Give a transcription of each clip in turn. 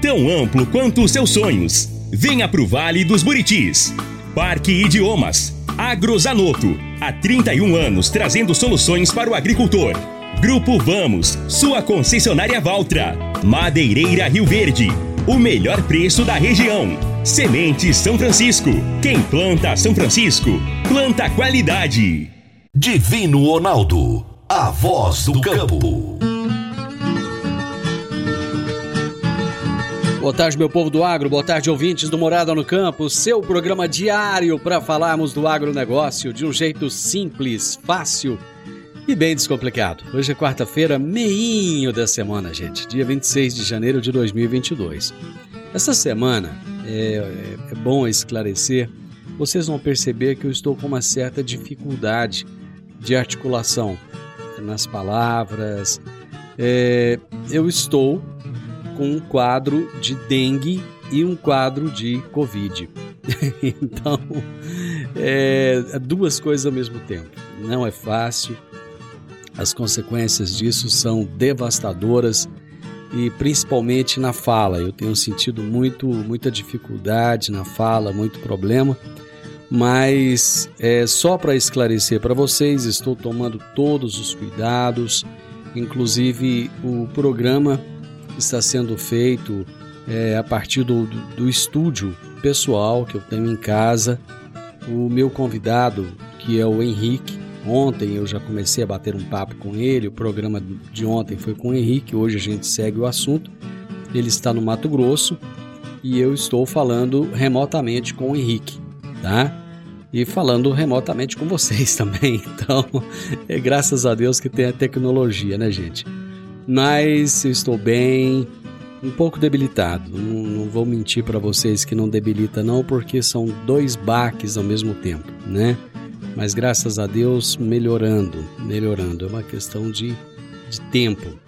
tão amplo quanto os seus sonhos. Venha pro Vale dos Buritis. Parque Idiomas. Agrozanoto. Há 31 anos trazendo soluções para o agricultor. Grupo Vamos, sua concessionária Valtra. Madeireira Rio Verde. O melhor preço da região. Sementes São Francisco. Quem planta São Francisco, planta qualidade. Divino Ronaldo, a voz do campo. Boa tarde, meu povo do agro, boa tarde, ouvintes do Morada no Campo, seu programa diário para falarmos do agronegócio de um jeito simples, fácil e bem descomplicado. Hoje é quarta-feira, meinho da semana, gente, dia 26 de janeiro de 2022. Essa semana, é, é, é bom esclarecer, vocês vão perceber que eu estou com uma certa dificuldade de articulação nas palavras. É, eu estou com um quadro de dengue e um quadro de Covid. então, é, duas coisas ao mesmo tempo. Não é fácil, as consequências disso são devastadoras e principalmente na fala. Eu tenho sentido muito, muita dificuldade na fala, muito problema. Mas é, só para esclarecer para vocês, estou tomando todos os cuidados, inclusive o programa está sendo feito é, a partir do, do, estúdio pessoal que eu tenho em casa. O meu convidado, que é o Henrique, ontem eu já comecei a bater um papo com ele. O programa de ontem foi com o Henrique, hoje a gente segue o assunto. Ele está no Mato Grosso e eu estou falando remotamente com o Henrique, tá? E falando remotamente com vocês também. Então, é graças a Deus que tem a tecnologia, né, gente? Mas estou bem, um pouco debilitado. Não, não vou mentir para vocês que não debilita não, porque são dois baques ao mesmo tempo, né? Mas graças a Deus melhorando, melhorando. É uma questão de, de tempo.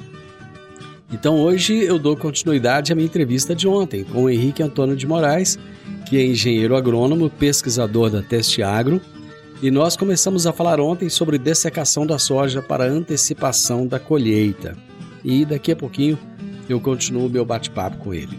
Então hoje eu dou continuidade à minha entrevista de ontem com o Henrique Antônio de Moraes, que é engenheiro agrônomo, pesquisador da Teste Agro, e nós começamos a falar ontem sobre dessecação da soja para antecipação da colheita e daqui a pouquinho eu continuo meu bate-papo com ele.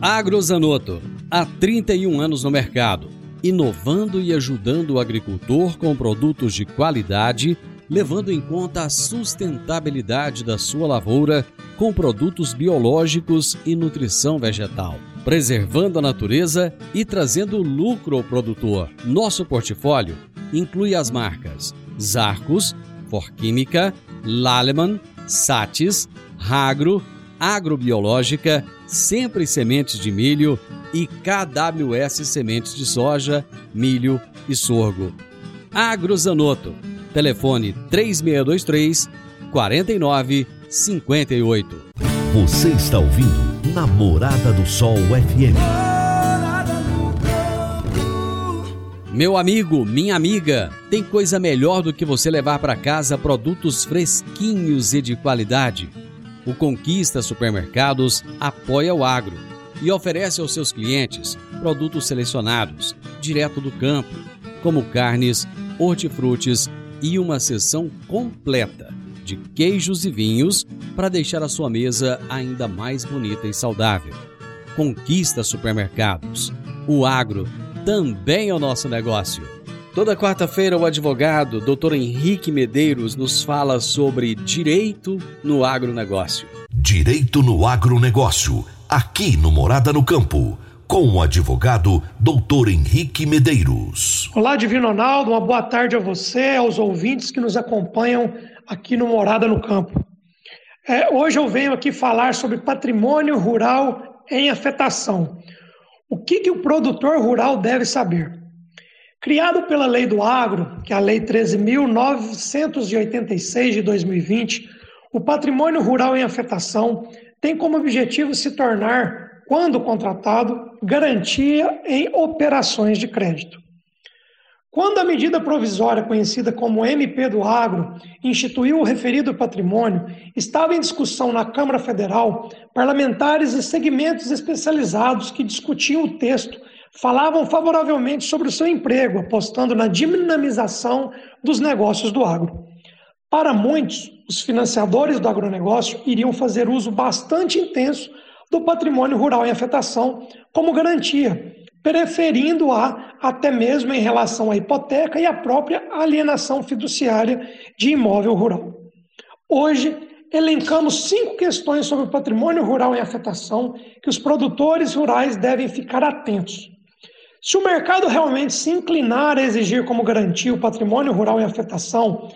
Agrozanoto, há 31 anos no mercado, inovando e ajudando o agricultor com produtos de qualidade, levando em conta a sustentabilidade da sua lavoura com produtos biológicos e nutrição vegetal, preservando a natureza e trazendo lucro ao produtor. Nosso portfólio inclui as marcas Zarcos, Forquímica, Laleman, Satis, Ragro, Agrobiológica, Sempre Sementes de Milho e KWS Sementes de Soja, Milho e Sorgo. Agrozanoto. Telefone 3623 4958. Você está ouvindo Namorada do Sol FM. Meu amigo, minha amiga, tem coisa melhor do que você levar para casa produtos fresquinhos e de qualidade. O Conquista Supermercados apoia o agro e oferece aos seus clientes produtos selecionados, direto do campo, como carnes, hortifrutis e uma seção completa de queijos e vinhos para deixar a sua mesa ainda mais bonita e saudável. Conquista Supermercados. O agro também é o nosso negócio. Toda quarta-feira, o advogado Dr. Henrique Medeiros nos fala sobre direito no agronegócio. Direito no agronegócio, aqui no Morada no Campo, com o advogado Dr. Henrique Medeiros. Olá, Divino Ronaldo, uma boa tarde a você, aos ouvintes que nos acompanham aqui no Morada no Campo. É, hoje eu venho aqui falar sobre patrimônio rural em afetação. O que, que o produtor rural deve saber? Criado pela Lei do Agro, que é a Lei 13.986 de 2020, o patrimônio rural em afetação tem como objetivo se tornar quando contratado, garantia em operações de crédito. Quando a medida provisória conhecida como MP do Agro instituiu o referido patrimônio, estava em discussão na Câmara Federal, parlamentares e segmentos especializados que discutiam o texto falavam favoravelmente sobre o seu emprego, apostando na dinamização dos negócios do agro. Para muitos, os financiadores do agronegócio iriam fazer uso bastante intenso do patrimônio rural em afetação como garantia, preferindo-a até mesmo em relação à hipoteca e à própria alienação fiduciária de imóvel rural. Hoje, elencamos cinco questões sobre o patrimônio rural em afetação que os produtores rurais devem ficar atentos. Se o mercado realmente se inclinar a exigir como garantia o patrimônio rural em afetação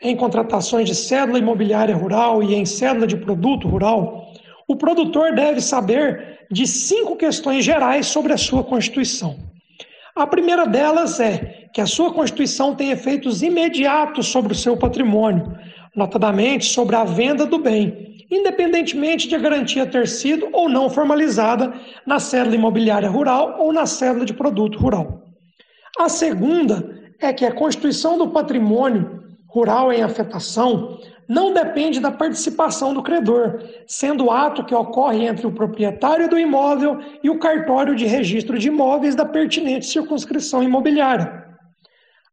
em contratações de cédula imobiliária rural e em cédula de produto rural, o produtor deve saber de cinco questões gerais sobre a sua Constituição. A primeira delas é que a sua Constituição tem efeitos imediatos sobre o seu patrimônio, notadamente sobre a venda do bem, independentemente de a garantia ter sido ou não formalizada na cédula imobiliária rural ou na cédula de produto rural. A segunda é que a constituição do patrimônio rural em afetação não depende da participação do credor, sendo ato que ocorre entre o proprietário do imóvel e o cartório de registro de imóveis da pertinente circunscrição imobiliária.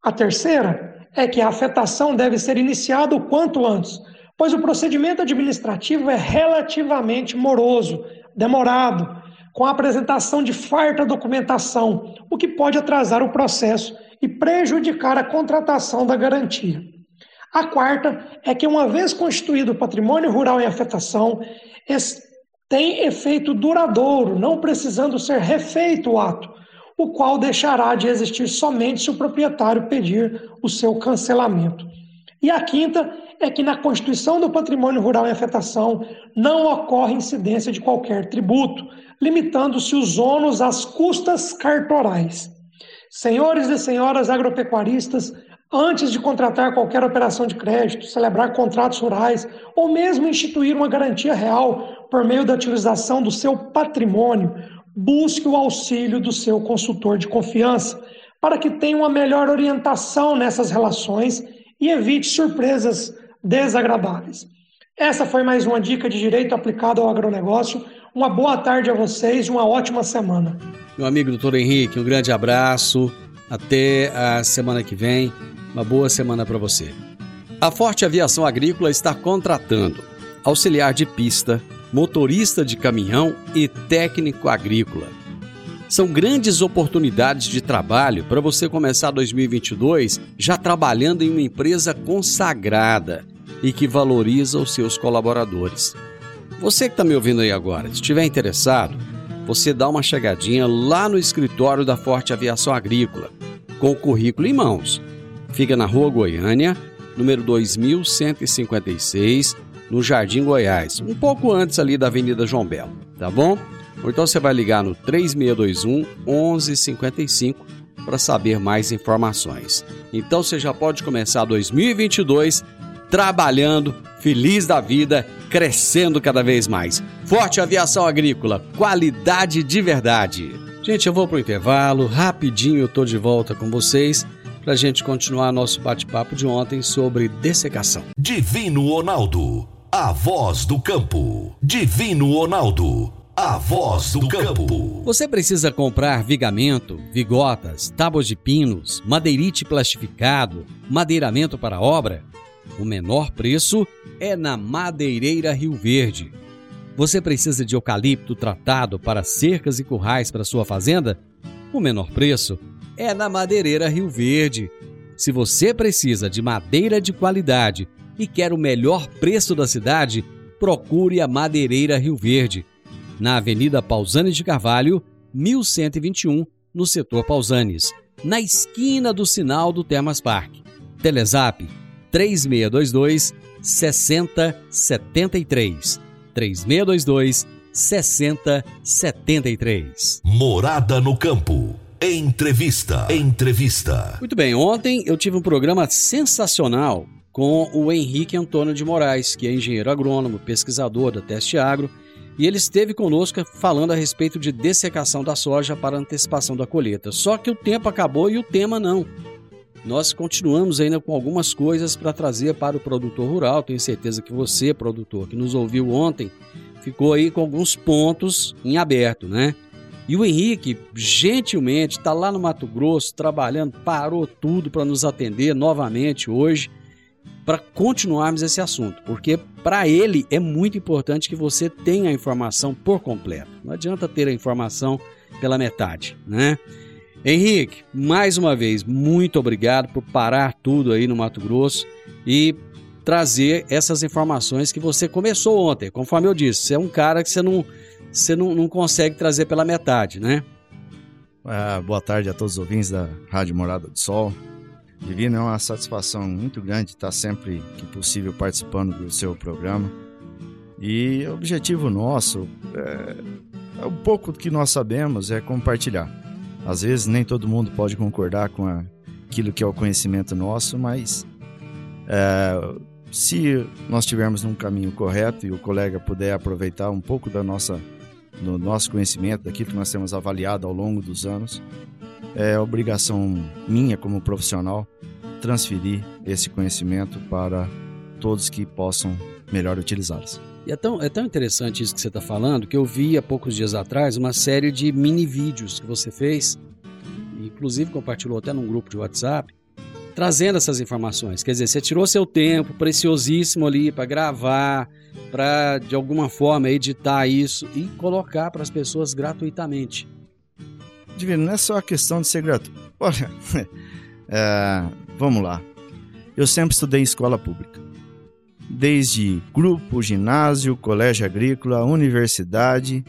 A terceira é que a afetação deve ser iniciada o quanto antes, pois o procedimento administrativo é relativamente moroso, demorado, com a apresentação de farta documentação, o que pode atrasar o processo e prejudicar a contratação da garantia. A quarta é que, uma vez constituído o patrimônio rural em afetação, tem efeito duradouro, não precisando ser refeito o ato, o qual deixará de existir somente se o proprietário pedir o seu cancelamento. E a quinta é que na constituição do patrimônio rural em afetação não ocorre incidência de qualquer tributo, limitando-se os ônus às custas cartorais. Senhores e senhoras agropecuaristas, Antes de contratar qualquer operação de crédito, celebrar contratos rurais ou mesmo instituir uma garantia real por meio da utilização do seu patrimônio, busque o auxílio do seu consultor de confiança para que tenha uma melhor orientação nessas relações e evite surpresas desagradáveis. Essa foi mais uma dica de direito aplicado ao agronegócio. Uma boa tarde a vocês uma ótima semana. Meu amigo doutor Henrique, um grande abraço. Até a semana que vem. Uma boa semana para você. A Forte Aviação Agrícola está contratando auxiliar de pista, motorista de caminhão e técnico agrícola. São grandes oportunidades de trabalho para você começar 2022 já trabalhando em uma empresa consagrada e que valoriza os seus colaboradores. Você que está me ouvindo aí agora, se estiver interessado, você dá uma chegadinha lá no escritório da Forte Aviação Agrícola, com o currículo em mãos Fica na Rua Goiânia, número 2156, no Jardim Goiás, um pouco antes ali da Avenida João Belo, tá bom? Ou então você vai ligar no 3621 1155 para saber mais informações. Então você já pode começar 2022 trabalhando, feliz da vida, crescendo cada vez mais. Forte Aviação Agrícola, qualidade de verdade. Gente, eu vou pro intervalo, rapidinho eu tô de volta com vocês para a gente continuar nosso bate-papo de ontem sobre dessecação. Divino Ronaldo, a voz do campo. Divino Ronaldo, a voz do campo. Você precisa comprar vigamento, vigotas, tábuas de pinos, madeirite plastificado, madeiramento para obra? O menor preço é na Madeireira Rio Verde. Você precisa de eucalipto tratado para cercas e currais para sua fazenda? O menor preço é na Madeireira Rio Verde. Se você precisa de madeira de qualidade e quer o melhor preço da cidade, procure a Madeireira Rio Verde, na Avenida Pausanes de Carvalho, 1121, no setor Pausanes, na esquina do sinal do Termas Park. Telezap 3622 6073. 3622 6073. Morada no campo. Entrevista. Entrevista. Muito bem, ontem eu tive um programa sensacional com o Henrique Antônio de Moraes, que é engenheiro agrônomo, pesquisador da Teste Agro, e ele esteve conosco falando a respeito de dessecação da soja para antecipação da colheita. Só que o tempo acabou e o tema não. Nós continuamos ainda com algumas coisas para trazer para o produtor rural. Tenho certeza que você, produtor, que nos ouviu ontem, ficou aí com alguns pontos em aberto, né? E o Henrique, gentilmente, está lá no Mato Grosso trabalhando, parou tudo para nos atender novamente hoje para continuarmos esse assunto, porque para ele é muito importante que você tenha a informação por completo. Não adianta ter a informação pela metade, né? Henrique, mais uma vez, muito obrigado por parar tudo aí no Mato Grosso e trazer essas informações que você começou ontem. Conforme eu disse, você é um cara que você não, você não, não consegue trazer pela metade, né? Ah, boa tarde a todos os ouvintes da Rádio Morada do Sol. Divino, é uma satisfação muito grande estar sempre que possível participando do seu programa. E o objetivo nosso, é, é um pouco que nós sabemos, é compartilhar. Às vezes nem todo mundo pode concordar com aquilo que é o conhecimento nosso, mas é, se nós estivermos num caminho correto e o colega puder aproveitar um pouco da nossa, do nosso conhecimento, daquilo que nós temos avaliado ao longo dos anos, é obrigação minha como profissional transferir esse conhecimento para todos que possam melhor utilizá-los. E é tão, é tão interessante isso que você está falando que eu vi há poucos dias atrás uma série de mini vídeos que você fez, inclusive compartilhou até num grupo de WhatsApp, trazendo essas informações. Quer dizer, você tirou seu tempo preciosíssimo ali para gravar, para de alguma forma editar isso e colocar para as pessoas gratuitamente. Divino, não é só a questão de ser gratuito. Olha, é, vamos lá. Eu sempre estudei em escola pública. Desde grupo, ginásio, colégio agrícola, universidade,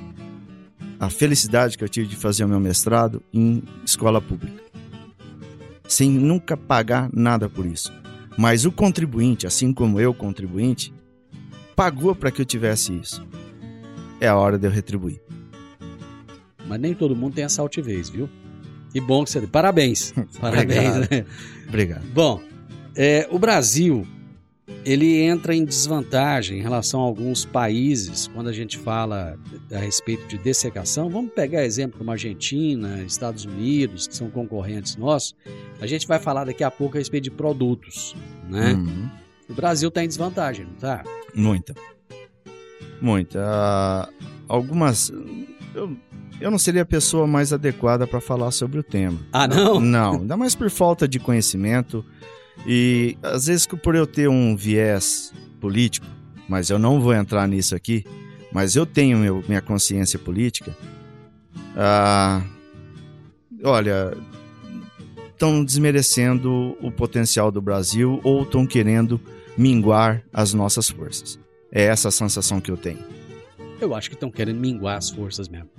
a felicidade que eu tive de fazer o meu mestrado em escola pública. Sem nunca pagar nada por isso. Mas o contribuinte, assim como eu, contribuinte, pagou para que eu tivesse isso. É a hora de eu retribuir. Mas nem todo mundo tem essa altivez, viu? Que bom que você. Parabéns. Parabéns. Obrigado. Né? Obrigado. Bom, é, o Brasil ele entra em desvantagem em relação a alguns países quando a gente fala a respeito de dessecação. Vamos pegar exemplo como Argentina, Estados Unidos, que são concorrentes nossos. A gente vai falar daqui a pouco a respeito de produtos, né? Uhum. O Brasil está em desvantagem, não está? Muita. Muita. Uh, algumas. Eu eu não seria a pessoa mais adequada para falar sobre o tema. Ah, não? Não, ainda mais por falta de conhecimento e às vezes por eu ter um viés político, mas eu não vou entrar nisso aqui, mas eu tenho meu, minha consciência política. Ah, olha, estão desmerecendo o potencial do Brasil ou estão querendo minguar as nossas forças. É essa a sensação que eu tenho. Eu acho que estão querendo minguar as forças mesmo.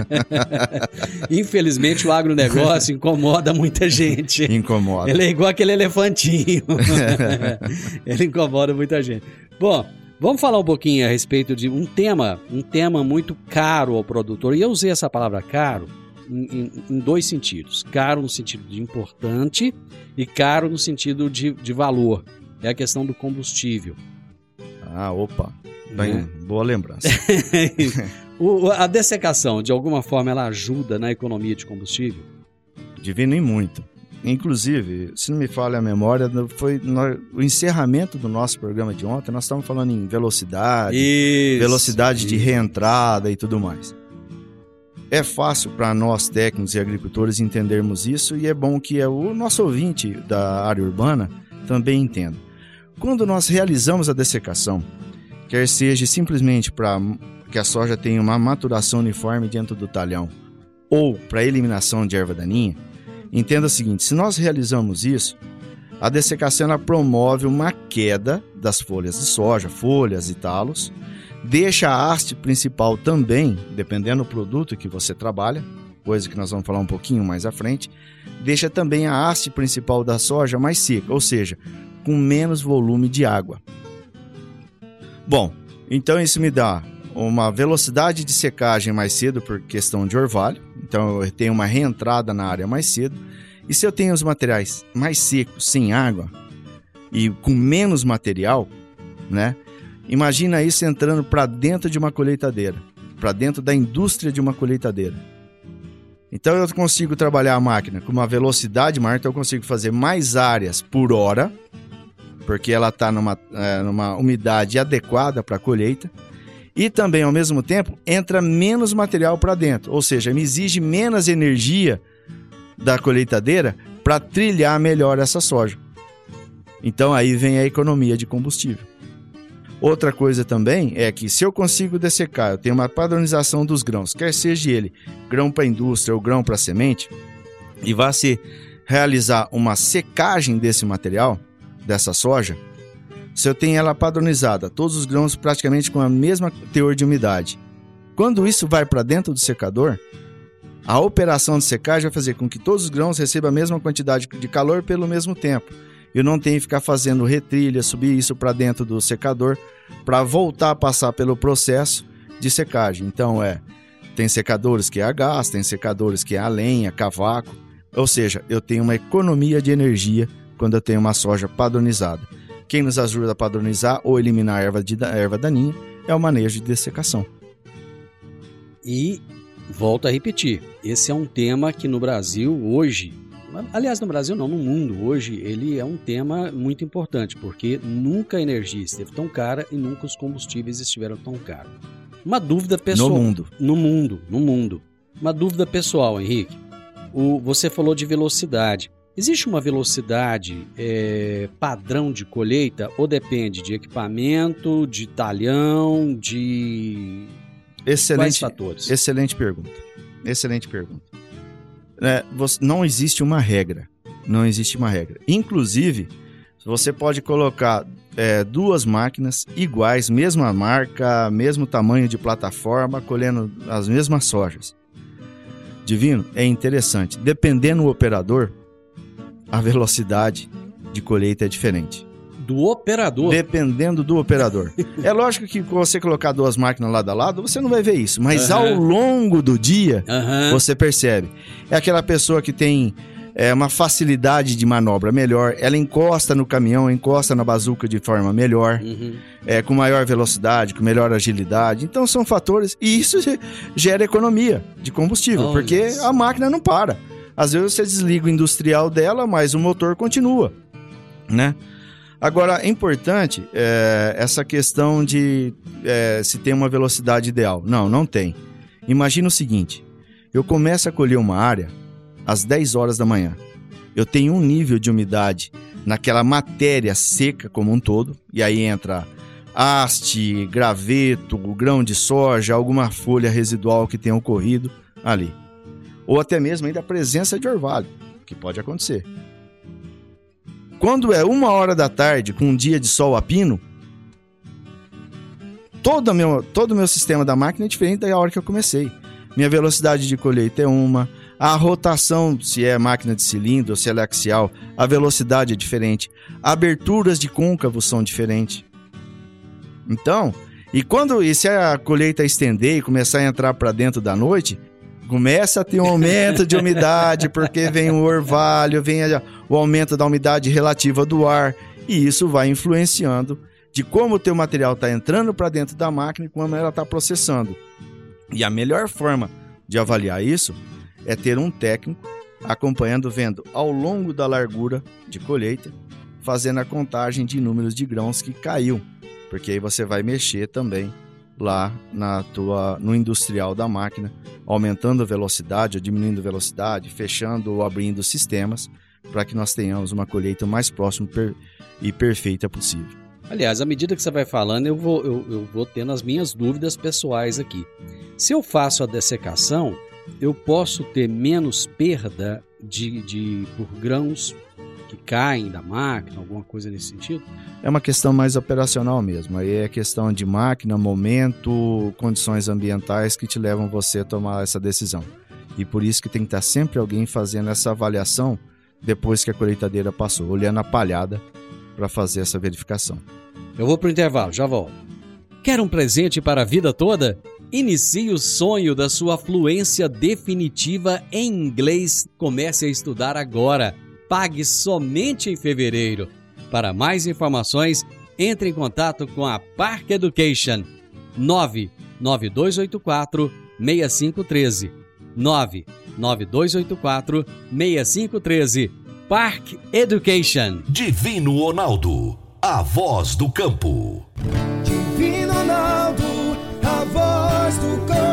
Infelizmente, o agronegócio incomoda muita gente. Incomoda. Ele é igual aquele elefantinho. Ele incomoda muita gente. Bom, vamos falar um pouquinho a respeito de um tema, um tema muito caro ao produtor. E eu usei essa palavra caro em, em, em dois sentidos. Caro no sentido de importante e caro no sentido de, de valor. É a questão do combustível. Ah, opa. Bem, né? boa lembrança. o, a dessecação, de alguma forma, ela ajuda na economia de combustível? Divino e muito. Inclusive, se não me falha a memória, foi no, o encerramento do nosso programa de ontem, nós estávamos falando em velocidade, isso, velocidade isso. de reentrada e tudo mais. É fácil para nós técnicos e agricultores entendermos isso e é bom que é o nosso ouvinte da área urbana também entenda. Quando nós realizamos a dessecação, quer seja simplesmente para que a soja tenha uma maturação uniforme dentro do talhão ou para eliminação de erva daninha, entenda o seguinte: se nós realizamos isso, a dessecação ela promove uma queda das folhas de soja, folhas e talos, deixa a haste principal também, dependendo do produto que você trabalha, coisa que nós vamos falar um pouquinho mais à frente, deixa também a haste principal da soja mais seca, ou seja, com menos volume de água. Bom, então isso me dá uma velocidade de secagem mais cedo por questão de orvalho, então eu tenho uma reentrada na área mais cedo. E se eu tenho os materiais mais secos, sem água e com menos material, né? Imagina isso entrando para dentro de uma colheitadeira, para dentro da indústria de uma colheitadeira. Então eu consigo trabalhar a máquina com uma velocidade maior, então eu consigo fazer mais áreas por hora, porque ela está numa, é, numa umidade adequada para a colheita. E também, ao mesmo tempo, entra menos material para dentro, ou seja, me exige menos energia da colheitadeira para trilhar melhor essa soja. Então aí vem a economia de combustível. Outra coisa também é que se eu consigo dessecar, eu tenho uma padronização dos grãos, quer seja ele grão para indústria ou grão para semente, e vá se realizar uma secagem desse material, dessa soja, se eu tenho ela padronizada, todos os grãos praticamente com a mesma teor de umidade, quando isso vai para dentro do secador, a operação de secagem vai fazer com que todos os grãos recebam a mesma quantidade de calor pelo mesmo tempo. Eu não tenho que ficar fazendo retrilha, subir isso para dentro do secador para voltar a passar pelo processo de secagem. Então é, tem secadores que é a gás, tem secadores que é a lenha, cavaco. Ou seja, eu tenho uma economia de energia quando eu tenho uma soja padronizada. Quem nos ajuda a padronizar ou eliminar a erva, de, a erva daninha é o manejo de dessecação. E volto a repetir, esse é um tema que no Brasil hoje, aliás no Brasil não, no mundo hoje, ele é um tema muito importante, porque nunca a energia esteve tão cara e nunca os combustíveis estiveram tão caros. Uma dúvida pessoal. No mundo. No mundo, no mundo. Uma dúvida pessoal, Henrique. O, você falou de velocidade. Existe uma velocidade é, padrão de colheita ou depende de equipamento, de talhão, de Excelente, Quais fatores? Excelente pergunta. Excelente pergunta. É, você, não existe uma regra. Não existe uma regra. Inclusive, você pode colocar é, duas máquinas iguais, mesma marca, mesmo tamanho de plataforma, colhendo as mesmas sojas. Divino, é interessante. Dependendo do operador, a velocidade de colheita é diferente do operador. Dependendo do operador. é lógico que você colocar duas máquinas lado a lado, você não vai ver isso. Mas uhum. ao longo do dia, uhum. você percebe. É aquela pessoa que tem é, uma facilidade de manobra melhor, ela encosta no caminhão, encosta na bazuca de forma melhor, uhum. é, com maior velocidade, com melhor agilidade. Então são fatores. E isso gera economia de combustível, oh, porque a máquina não para. Às vezes você desliga o industrial dela, mas o motor continua, né? Agora, é importante é, essa questão de é, se tem uma velocidade ideal. Não, não tem. Imagina o seguinte: eu começo a colher uma área às 10 horas da manhã. Eu tenho um nível de umidade naquela matéria seca como um todo, e aí entra haste, graveto, grão de soja, alguma folha residual que tenha ocorrido ali. Ou até mesmo ainda a presença de orvalho, que pode acontecer. Quando é uma hora da tarde, com um dia de sol a pino, todo meu, todo o meu sistema da máquina é diferente da hora que eu comecei. Minha velocidade de colheita é uma, a rotação, se é máquina de cilindro ou se é axial, a velocidade é diferente. Aberturas de côncavo são diferentes. Então, e quando e se a colheita estender e começar a entrar para dentro da noite, começa a ter um aumento de umidade, porque vem o orvalho, vem o aumento da umidade relativa do ar, e isso vai influenciando de como o teu material está entrando para dentro da máquina e como ela está processando. E a melhor forma de avaliar isso é ter um técnico acompanhando, vendo ao longo da largura de colheita, fazendo a contagem de números de grãos que caiu, porque aí você vai mexer também lá na tua no industrial da máquina, aumentando a velocidade diminuindo a velocidade, fechando ou abrindo sistemas para que nós tenhamos uma colheita mais próxima e perfeita possível. Aliás, à medida que você vai falando, eu vou, eu, eu vou tendo as minhas dúvidas pessoais aqui. Se eu faço a dessecação, eu posso ter menos perda de, de por grãos que caem da máquina, alguma coisa nesse sentido? É uma questão mais operacional mesmo. Aí é questão de máquina, momento, condições ambientais que te levam você a tomar essa decisão. E por isso que tem que estar sempre alguém fazendo essa avaliação depois que a colheitadeira passou, olhando a palhada para fazer essa verificação. Eu vou para o intervalo, já volto. Quer um presente para a vida toda? Inicie o sonho da sua fluência definitiva em inglês. Comece a estudar agora pague somente em fevereiro. Para mais informações, entre em contato com a Park Education 99284 6513 99284 6513 Park Education Divino Ronaldo, a voz do campo. Divino Ronaldo, a voz do campo.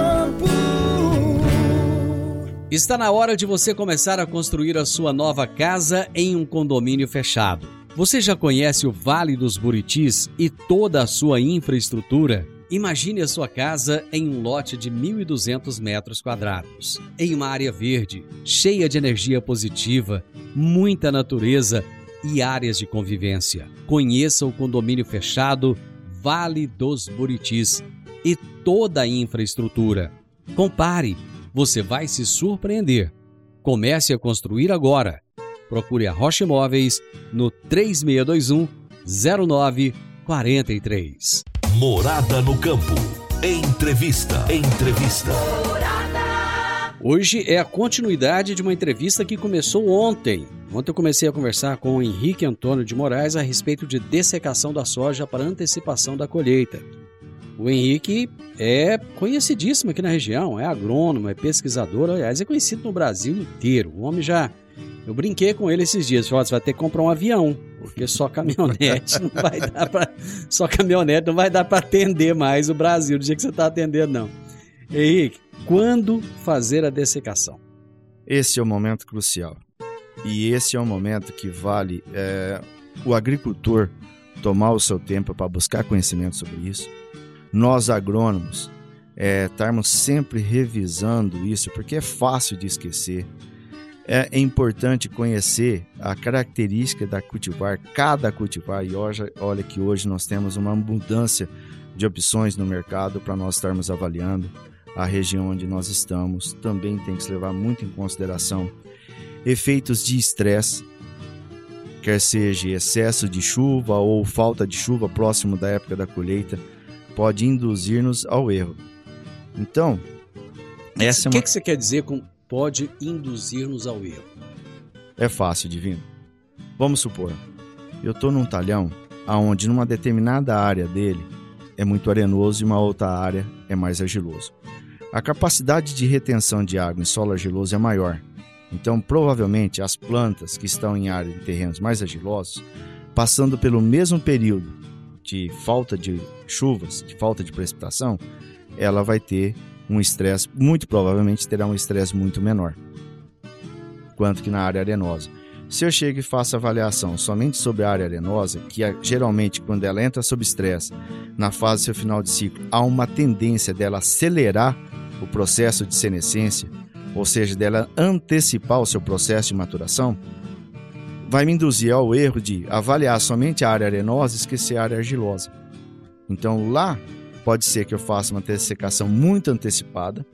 Está na hora de você começar a construir a sua nova casa em um condomínio fechado. Você já conhece o Vale dos Buritis e toda a sua infraestrutura? Imagine a sua casa em um lote de 1.200 metros quadrados, em uma área verde, cheia de energia positiva, muita natureza e áreas de convivência. Conheça o condomínio fechado Vale dos Buritis e toda a infraestrutura. Compare, você vai se surpreender. Comece a construir agora. Procure a Rocha Imóveis no 3621 0943. Morada no campo. Entrevista. Entrevista. Hoje é a continuidade de uma entrevista que começou ontem. Ontem eu comecei a conversar com o Henrique Antônio de Moraes a respeito de dessecação da soja para antecipação da colheita. O Henrique é conhecidíssimo aqui na região, é agrônomo, é pesquisador, aliás, é conhecido no Brasil inteiro. O homem já. Eu brinquei com ele esses dias, falei, você vai ter que comprar um avião, porque só caminhonete não vai dar para só caminhonete não vai dar para atender mais o Brasil do jeito que você está atendendo não. Henrique, quando fazer a dessecação? Esse é o momento crucial. E esse é o momento que vale é, o agricultor tomar o seu tempo para buscar conhecimento sobre isso. Nós, agrônomos, é, sempre revisando isso, porque é fácil de esquecer. É, é importante conhecer a característica da cultivar, cada cultivar. E hoje, olha que hoje nós temos uma abundância de opções no mercado para nós estarmos avaliando a região onde nós estamos. Também tem que se levar muito em consideração efeitos de estresse, quer seja excesso de chuva ou falta de chuva próximo da época da colheita, pode induzir-nos ao erro. Então, essa é uma... O que, que você quer dizer com pode induzir-nos ao erro? É fácil, divino. Vamos supor, eu estou num talhão aonde numa determinada área dele é muito arenoso e uma outra área é mais argiloso. A capacidade de retenção de água em solo argiloso é maior. Então, provavelmente, as plantas que estão em áreas de terrenos mais argilosos, passando pelo mesmo período de falta de chuvas, de falta de precipitação, ela vai ter um estresse, muito provavelmente terá um estresse muito menor, quanto que na área arenosa. Se eu chego e faço avaliação somente sobre a área arenosa, que é, geralmente quando ela entra sob estresse, na fase seu final de ciclo, há uma tendência dela acelerar o processo de senescência, ou seja, dela antecipar o seu processo de maturação, vai me induzir ao erro de avaliar somente a área arenosa e esquecer a área argilosa. Então lá pode ser que eu faça uma dessecação muito antecipada,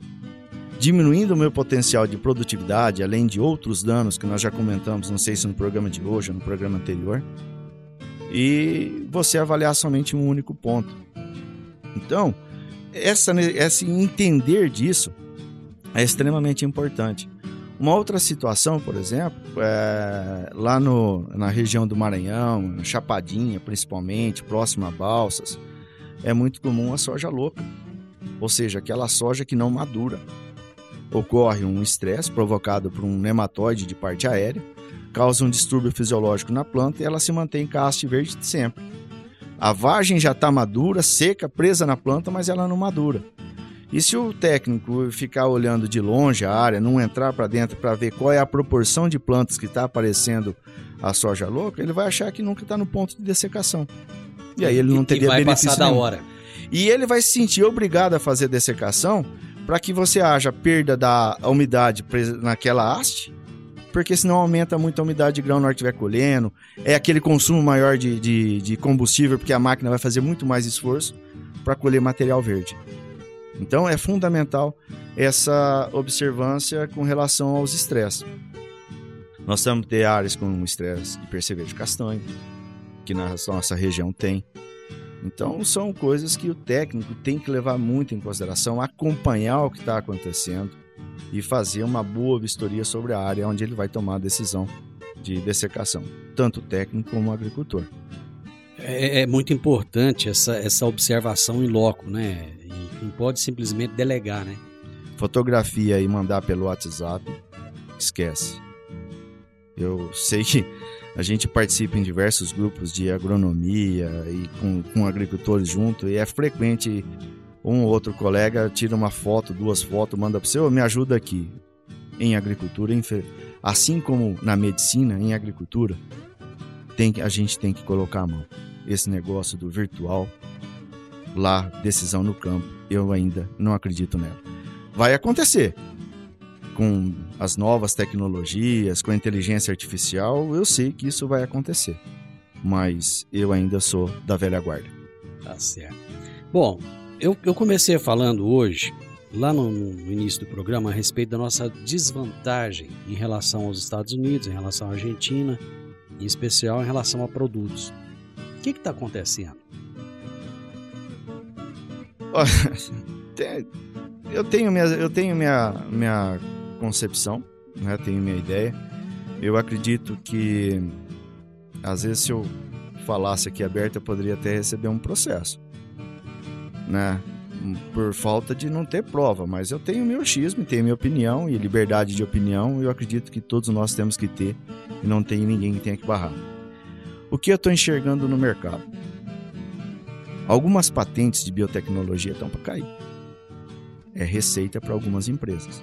diminuindo o meu potencial de produtividade, além de outros danos que nós já comentamos, não sei se no programa de hoje ou no programa anterior, e você avaliar somente um único ponto. Então, essa, esse entender disso é extremamente importante. Uma outra situação, por exemplo, é, lá no, na região do Maranhão, Chapadinha principalmente, próximo a Balsas, é muito comum a soja louca, ou seja, aquela soja que não madura. Ocorre um estresse provocado por um nematóide de parte aérea, causa um distúrbio fisiológico na planta e ela se mantém caste verde sempre. A vagem já está madura, seca, presa na planta, mas ela não madura. E se o técnico ficar olhando de longe a área, não entrar para dentro para ver qual é a proporção de plantas que está aparecendo a soja louca, ele vai achar que nunca está no ponto de dessecação. E aí ele não teria e vai benefício passar da hora. E ele vai se sentir obrigado a fazer dessecação para que você haja perda da umidade naquela haste porque senão aumenta muito a umidade de grão na hora que estiver colhendo, é aquele consumo maior de, de, de combustível, porque a máquina vai fazer muito mais esforço para colher material verde. Então é fundamental essa observância com relação aos estresses. Nós temos ter áreas com estresse de percevejo castanho, que na nossa região tem. Então são coisas que o técnico tem que levar muito em consideração, acompanhar o que está acontecendo e fazer uma boa vistoria sobre a área onde ele vai tomar a decisão de dessecação, tanto o técnico como o agricultor. É, é, muito importante essa, essa observação em loco, né? E não pode simplesmente delegar, né? Fotografia e mandar pelo WhatsApp, esquece. Eu sei que a gente participa em diversos grupos de agronomia e com, com agricultores junto, e é frequente um ou outro colega tira uma foto, duas fotos, manda para você, me ajuda aqui. Em agricultura, assim como na medicina, em agricultura, tem, a gente tem que colocar a mão. Esse negócio do virtual, lá, decisão no campo, eu ainda não acredito nela. Vai acontecer, com as novas tecnologias, com a inteligência artificial, eu sei que isso vai acontecer. Mas eu ainda sou da velha guarda. Tá certo. Bom, eu, eu comecei falando hoje, lá no, no, início do programa, a respeito da nossa desvantagem em relação aos Estados Unidos, em relação à Argentina, em especial em relação a produtos. Que está acontecendo? eu tenho minha, eu tenho minha, minha concepção, né? tenho minha ideia. Eu acredito que, às vezes, se eu falasse aqui aberto, eu poderia até receber um processo, né? Por falta de não ter prova, mas eu tenho meu xismo, tenho minha opinião e liberdade de opinião, eu acredito que todos nós temos que ter e não tem ninguém que tenha que barrar. O que eu estou enxergando no mercado? Algumas patentes de biotecnologia estão para cair. É receita para algumas empresas.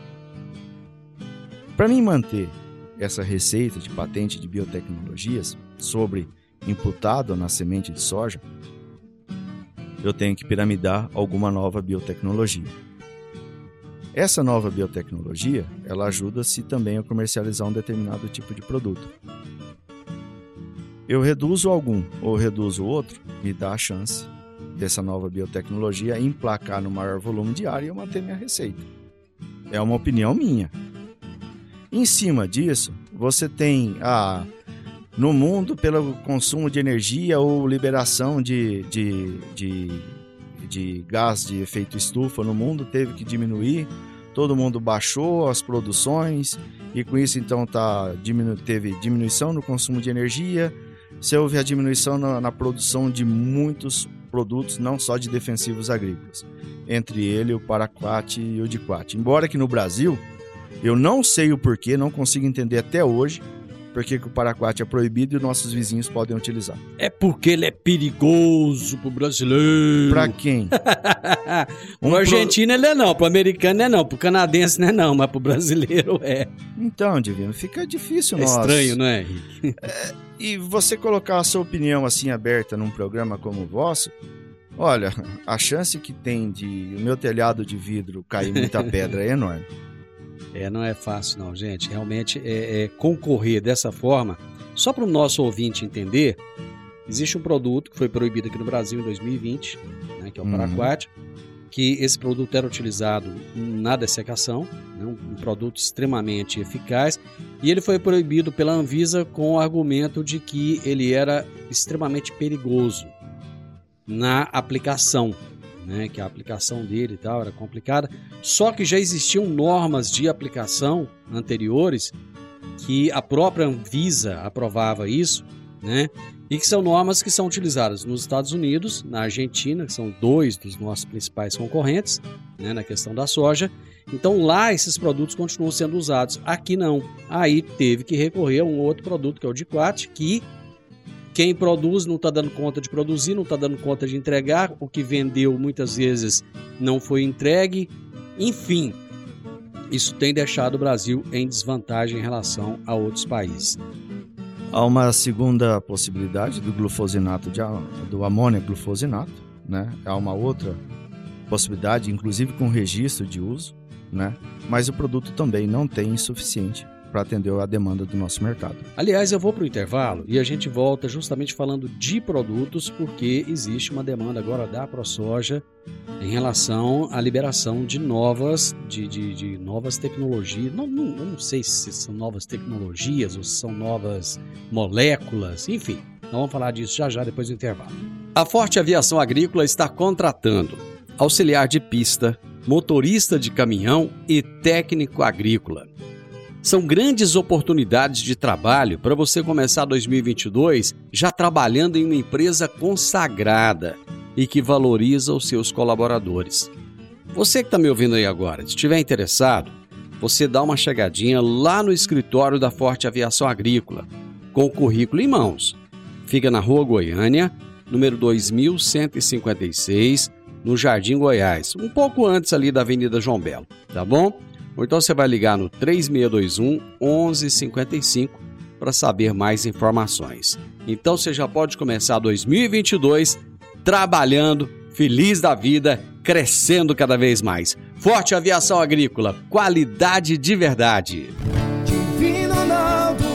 Para mim manter essa receita de patente de biotecnologias sobre imputado na semente de soja, eu tenho que piramidar alguma nova biotecnologia. Essa nova biotecnologia, ela ajuda-se também a comercializar um determinado tipo de produto. Eu reduzo algum ou reduzo outro, me dá a chance dessa nova biotecnologia emplacar no maior volume diário e eu manter minha receita. É uma opinião minha. Em cima disso, você tem a no mundo pelo consumo de energia ou liberação de, de, de, de gás de efeito estufa no mundo teve que diminuir. Todo mundo baixou as produções e com isso então tá, diminu teve diminuição no consumo de energia. Se houve a diminuição na, na produção de muitos produtos, não só de defensivos agrícolas, entre ele o paraquat e o diquat. Embora que no Brasil eu não sei o porquê, não consigo entender até hoje porque que o paraquat é proibido e nossos vizinhos podem utilizar. É porque ele é perigoso pro brasileiro. Pra quem? um pro argentino ele é não, pro americano é não, pro canadense não é não, mas pro brasileiro é. Então, Divino, fica difícil é nós... estranho, não é, Henrique? É, e você colocar a sua opinião assim aberta num programa como o vosso, olha, a chance que tem de o meu telhado de vidro cair muita pedra é enorme. É, não é fácil não, gente. Realmente é, é concorrer dessa forma. Só para o nosso ouvinte entender, existe um produto que foi proibido aqui no Brasil em 2020, né, que é o uhum. Paraquat, que esse produto era utilizado na dessecação, né, um produto extremamente eficaz, e ele foi proibido pela Anvisa com o argumento de que ele era extremamente perigoso na aplicação né, que a aplicação dele e tal era complicada. Só que já existiam normas de aplicação anteriores que a própria Anvisa aprovava isso, né? E que são normas que são utilizadas nos Estados Unidos, na Argentina, que são dois dos nossos principais concorrentes, né, na questão da soja. Então lá esses produtos continuam sendo usados. Aqui não. Aí teve que recorrer a um outro produto que é o Diquat, que quem produz não está dando conta de produzir, não está dando conta de entregar, o que vendeu muitas vezes não foi entregue. Enfim, isso tem deixado o Brasil em desvantagem em relação a outros países. Há uma segunda possibilidade do glufosinato, de, do amônia glufosinato, né? Há uma outra possibilidade, inclusive com registro de uso, né? Mas o produto também não tem suficiente para atender a demanda do nosso mercado. Aliás, eu vou para o intervalo e a gente volta justamente falando de produtos, porque existe uma demanda agora da ProSoja em relação à liberação de novas, de, de, de novas tecnologias. Não, não, não sei se são novas tecnologias ou se são novas moléculas, enfim. Nós vamos falar disso já já depois do intervalo. A Forte Aviação Agrícola está contratando auxiliar de pista, motorista de caminhão e técnico agrícola. São grandes oportunidades de trabalho para você começar 2022 já trabalhando em uma empresa consagrada e que valoriza os seus colaboradores. Você que está me ouvindo aí agora, se estiver interessado, você dá uma chegadinha lá no escritório da Forte Aviação Agrícola, com o currículo em mãos. Fica na Rua Goiânia, número 2156, no Jardim Goiás, um pouco antes ali da Avenida João Belo, tá bom? Ou então você vai ligar no 3621 1155 para saber mais informações. Então você já pode começar 2022 trabalhando, feliz da vida, crescendo cada vez mais. Forte Aviação Agrícola, qualidade de verdade. Divino Ronaldo,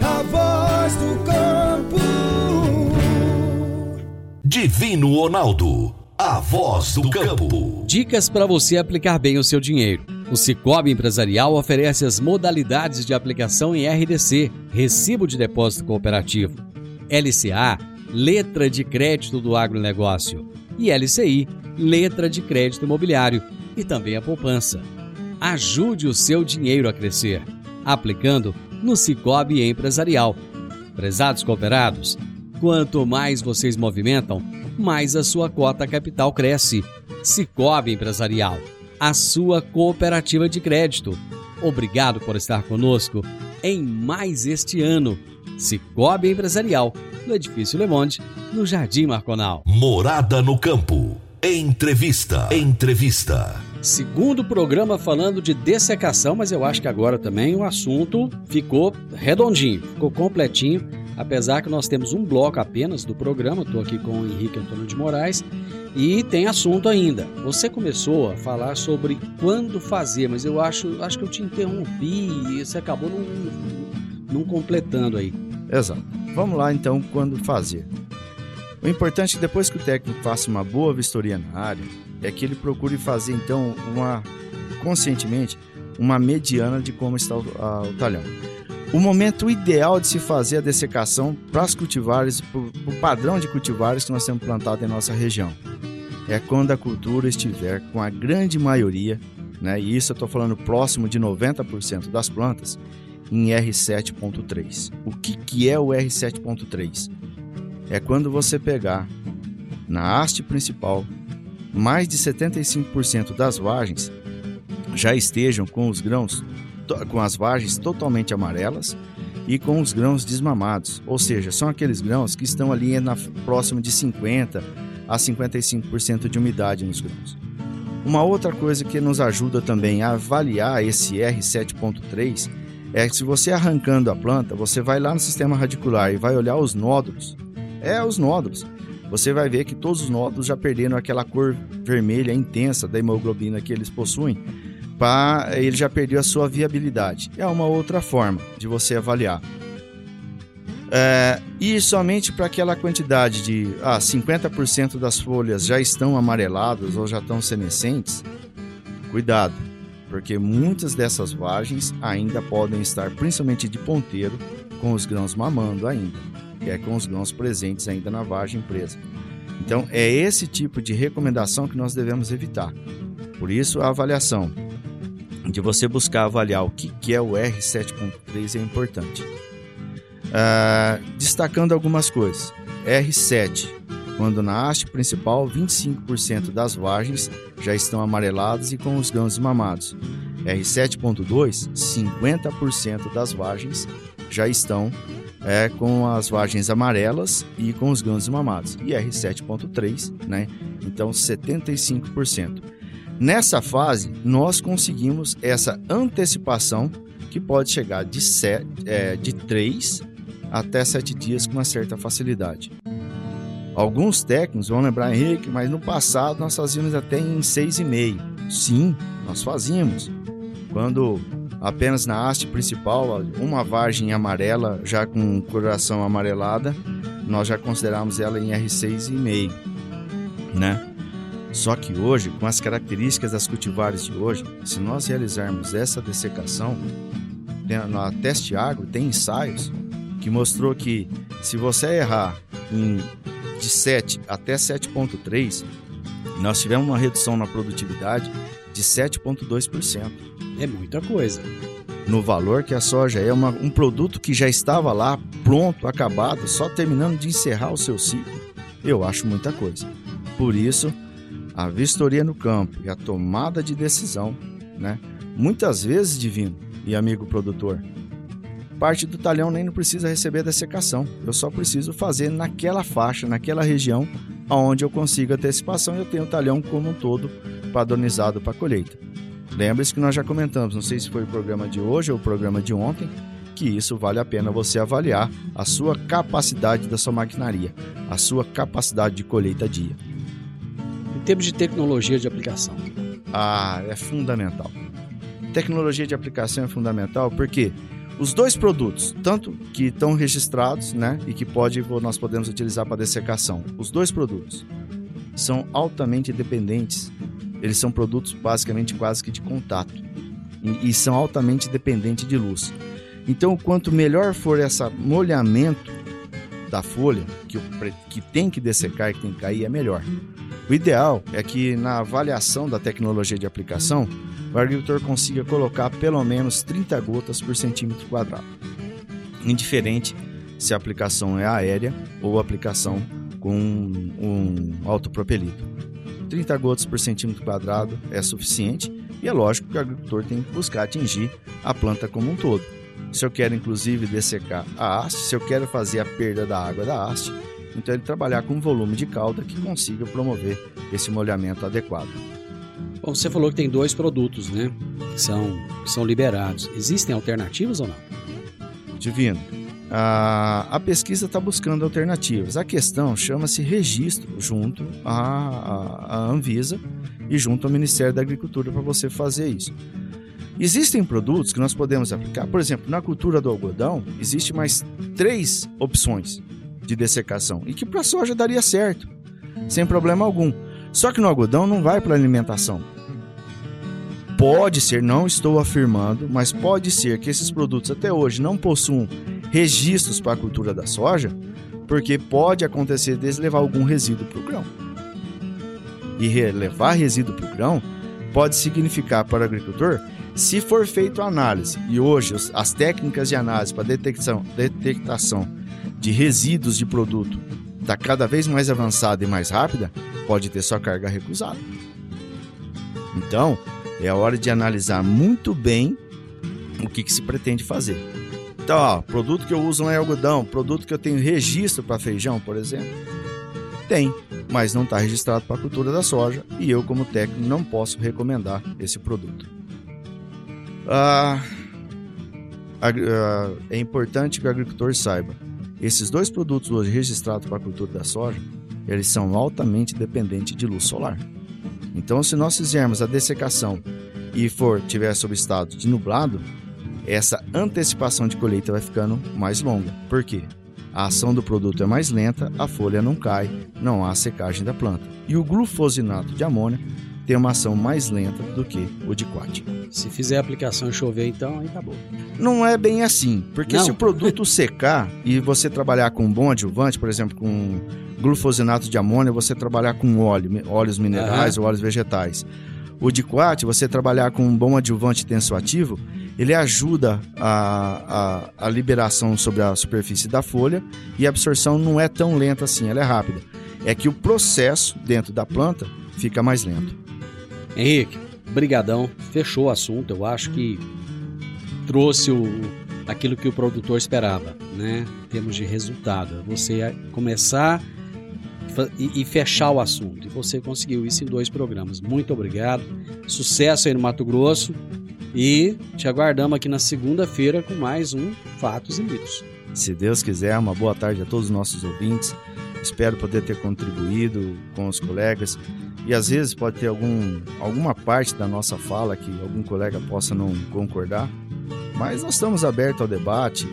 a voz do campo. Divino Ronaldo, a voz do campo. Dicas para você aplicar bem o seu dinheiro. O Cicobi Empresarial oferece as modalidades de aplicação em RDC, Recibo de Depósito Cooperativo, LCA, Letra de Crédito do Agronegócio, e LCI, Letra de Crédito Imobiliário, e também a poupança. Ajude o seu dinheiro a crescer, aplicando no Cicobi Empresarial. Prezados cooperados, quanto mais vocês movimentam, mais a sua cota capital cresce. Cicobi Empresarial, a sua cooperativa de crédito. Obrigado por estar conosco em mais este ano. Cicobi Empresarial, no Edifício Le Monde, no Jardim Marconal. Morada no campo. Entrevista. Entrevista. Segundo programa falando de dessecação, mas eu acho que agora também o assunto ficou redondinho, ficou completinho, apesar que nós temos um bloco apenas do programa. Estou aqui com o Henrique Antônio de Moraes e tem assunto ainda. Você começou a falar sobre quando fazer, mas eu acho, acho que eu te interrompi e você acabou não, não completando aí. Exato. Vamos lá então, quando fazer. O importante é depois que o técnico faça uma boa vistoria na área, é que ele procure fazer então uma conscientemente uma mediana de como está o, a, o talhão. O momento ideal de se fazer a dessecação para os cultivares, o padrão de cultivares que nós temos plantado em nossa região, é quando a cultura estiver com a grande maioria, né, e isso eu estou falando próximo de 90% das plantas, em R7.3. O que, que é o R7.3? é quando você pegar na haste principal mais de 75% das vagens já estejam com os grãos com as vagens totalmente amarelas e com os grãos desmamados, ou seja, são aqueles grãos que estão ali na próximo de 50 a 55% de umidade nos grãos. Uma outra coisa que nos ajuda também a avaliar esse R7.3 é que se você arrancando a planta, você vai lá no sistema radicular e vai olhar os nódulos é os nódulos. Você vai ver que todos os nódulos já perderam aquela cor vermelha intensa da hemoglobina que eles possuem, para ele já perdeu a sua viabilidade. É uma outra forma de você avaliar. É, e somente para aquela quantidade de ah, 50% das folhas já estão amareladas ou já estão senescentes, cuidado, porque muitas dessas vagens ainda podem estar, principalmente de ponteiro, com os grãos mamando ainda que é com os grãos presentes ainda na vagem presa. Então, é esse tipo de recomendação que nós devemos evitar. Por isso, a avaliação de você buscar avaliar o que é o R7.3 é importante. Uh, destacando algumas coisas. R7, quando na haste principal 25% das vagens já estão amareladas e com os grãos mamados. R7.2, 50% das vagens já estão é, com as vagens amarelas e com os grãos mamados. E R7.3, né? Então 75%. Nessa fase, nós conseguimos essa antecipação que pode chegar de, set, é, de 3 até 7 dias com uma certa facilidade. Alguns técnicos vão lembrar, Henrique, mas no passado nós fazíamos até em 6,5. Sim, nós fazíamos. Quando apenas na haste principal, uma vagem amarela, já com coloração amarelada, nós já consideramos ela em R6,5, né? Só que hoje, com as características das cultivares de hoje, se nós realizarmos essa dessecação, na Teste Agro tem ensaios que mostrou que se você errar em, de 7 até 7,3, nós tivemos uma redução na produtividade de 7,2%. É muita coisa. no valor que a soja é uma, um produto que já estava lá, pronto, acabado, só terminando de encerrar o seu ciclo, eu acho muita coisa. Por isso, a vistoria no campo e a tomada de decisão, né? Muitas vezes, divino e amigo produtor, parte do talhão nem não precisa receber dessecação. Eu só preciso fazer naquela faixa, naquela região, onde eu consigo antecipação e eu tenho o talhão como um todo padronizado para colheita. Lembre-se que nós já comentamos, não sei se foi o programa de hoje ou o programa de ontem, que isso vale a pena você avaliar a sua capacidade da sua maquinaria, a sua capacidade de colheita dia. Termos de tecnologia de aplicação. Ah, é fundamental. Tecnologia de aplicação é fundamental porque os dois produtos, tanto que estão registrados, né, e que pode nós podemos utilizar para dessecação, os dois produtos são altamente dependentes. Eles são produtos basicamente quase que de contato e, e são altamente dependentes de luz. Então, quanto melhor for esse molhamento da folha, que, que tem que dessecar, que tem que cair, é melhor. O ideal é que na avaliação da tecnologia de aplicação, o agricultor consiga colocar pelo menos 30 gotas por centímetro quadrado, indiferente se a aplicação é aérea ou aplicação com um autopropelido. 30 gotas por centímetro quadrado é suficiente e é lógico que o agricultor tem que buscar atingir a planta como um todo. Se eu quero inclusive dessecar a haste, se eu quero fazer a perda da água da haste, então ele trabalhar com um volume de calda que consiga promover esse molhamento adequado. Bom, você falou que tem dois produtos, né? Que são, que são liberados. Existem alternativas ou não? Divino. A, a pesquisa está buscando alternativas. A questão chama-se registro junto à, à, Anvisa e junto ao Ministério da Agricultura para você fazer isso. Existem produtos que nós podemos aplicar. Por exemplo, na cultura do algodão, existe mais três opções de dessecação e que para a soja daria certo, sem problema algum. Só que no algodão não vai para alimentação. Pode ser, não estou afirmando, mas pode ser que esses produtos até hoje não possuam registros para a cultura da soja, porque pode acontecer deles levar algum resíduo para o grão. E levar resíduo para o grão pode significar para o agricultor, se for feito análise, e hoje as técnicas de análise para detecção, detectação de resíduos de produto está cada vez mais avançada e mais rápida, pode ter sua carga recusada. Então, é a hora de analisar muito bem o que, que se pretende fazer. Então, ó, produto que eu uso não é algodão, produto que eu tenho registro para feijão, por exemplo, tem, mas não está registrado para a cultura da soja e eu, como técnico, não posso recomendar esse produto. Ah, ah, é importante que o agricultor saiba: esses dois produtos hoje registrados para a cultura da soja eles são altamente dependentes de luz solar. Então, se nós fizermos a dessecação e for tiver sob estado de nublado, essa antecipação de colheita vai ficando mais longa. Por quê? A ação do produto é mais lenta, a folha não cai, não há secagem da planta. E o glufosinato de amônia tem uma ação mais lenta do que o de quat. Se fizer a aplicação e chover, então aí tá bom. Não é bem assim, porque não. se o produto secar e você trabalhar com um bom adjuvante, por exemplo, com glufosinato de amônia, você trabalhar com óleo, óleos minerais uhum. ou óleos vegetais. O diquat, você trabalhar com um bom adjuvante tensoativo, ele ajuda a, a, a, liberação sobre a superfície da folha e a absorção não é tão lenta assim, ela é rápida. É que o processo dentro da planta fica mais lento. Henrique, brigadão, fechou o assunto, eu acho que trouxe o, aquilo que o produtor esperava, né? Em termos de resultado. Você começar e, e, fechar o assunto. E você conseguiu isso em dois programas. Muito obrigado. Sucesso aí no Mato Grosso. E te aguardamos aqui na segunda-feira com mais um Fatos e Mitos. Se Deus quiser, uma boa tarde a todos os nossos ouvintes. Espero poder ter contribuído com os colegas. E às vezes pode ter algum, alguma parte da nossa fala que algum colega possa não concordar. Mas nós estamos abertos ao debate.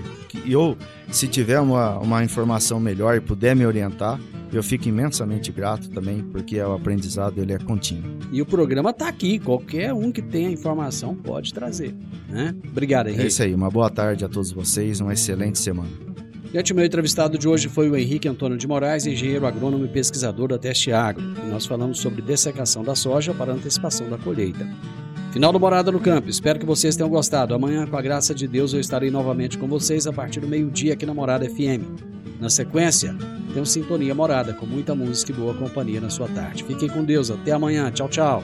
E eu, se tiver uma, uma informação melhor e puder me orientar, eu fico imensamente grato também, porque o aprendizado ele é contínuo. E o programa está aqui, qualquer um que tenha informação pode trazer. Né? Obrigado, Henrique. É isso aí, uma boa tarde a todos vocês, uma excelente semana. E o meu entrevistado de hoje foi o Henrique Antônio de Moraes, engenheiro agrônomo e pesquisador da Teste Agro. E nós falamos sobre dessecação da soja para antecipação da colheita. Final do Morada no Campo. Espero que vocês tenham gostado. Amanhã, com a graça de Deus, eu estarei novamente com vocês a partir do meio-dia aqui na Morada FM. Na sequência, tem um Sintonia Morada, com muita música e boa companhia na sua tarde. Fiquem com Deus. Até amanhã. Tchau, tchau.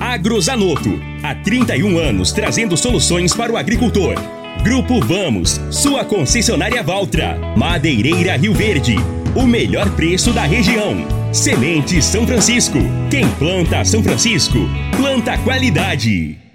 Agrozanoto. Há 31 anos trazendo soluções para o agricultor. Grupo Vamos, sua concessionária Valtra. Madeireira Rio Verde. O melhor preço da região. Semente São Francisco. Quem planta São Francisco, planta qualidade.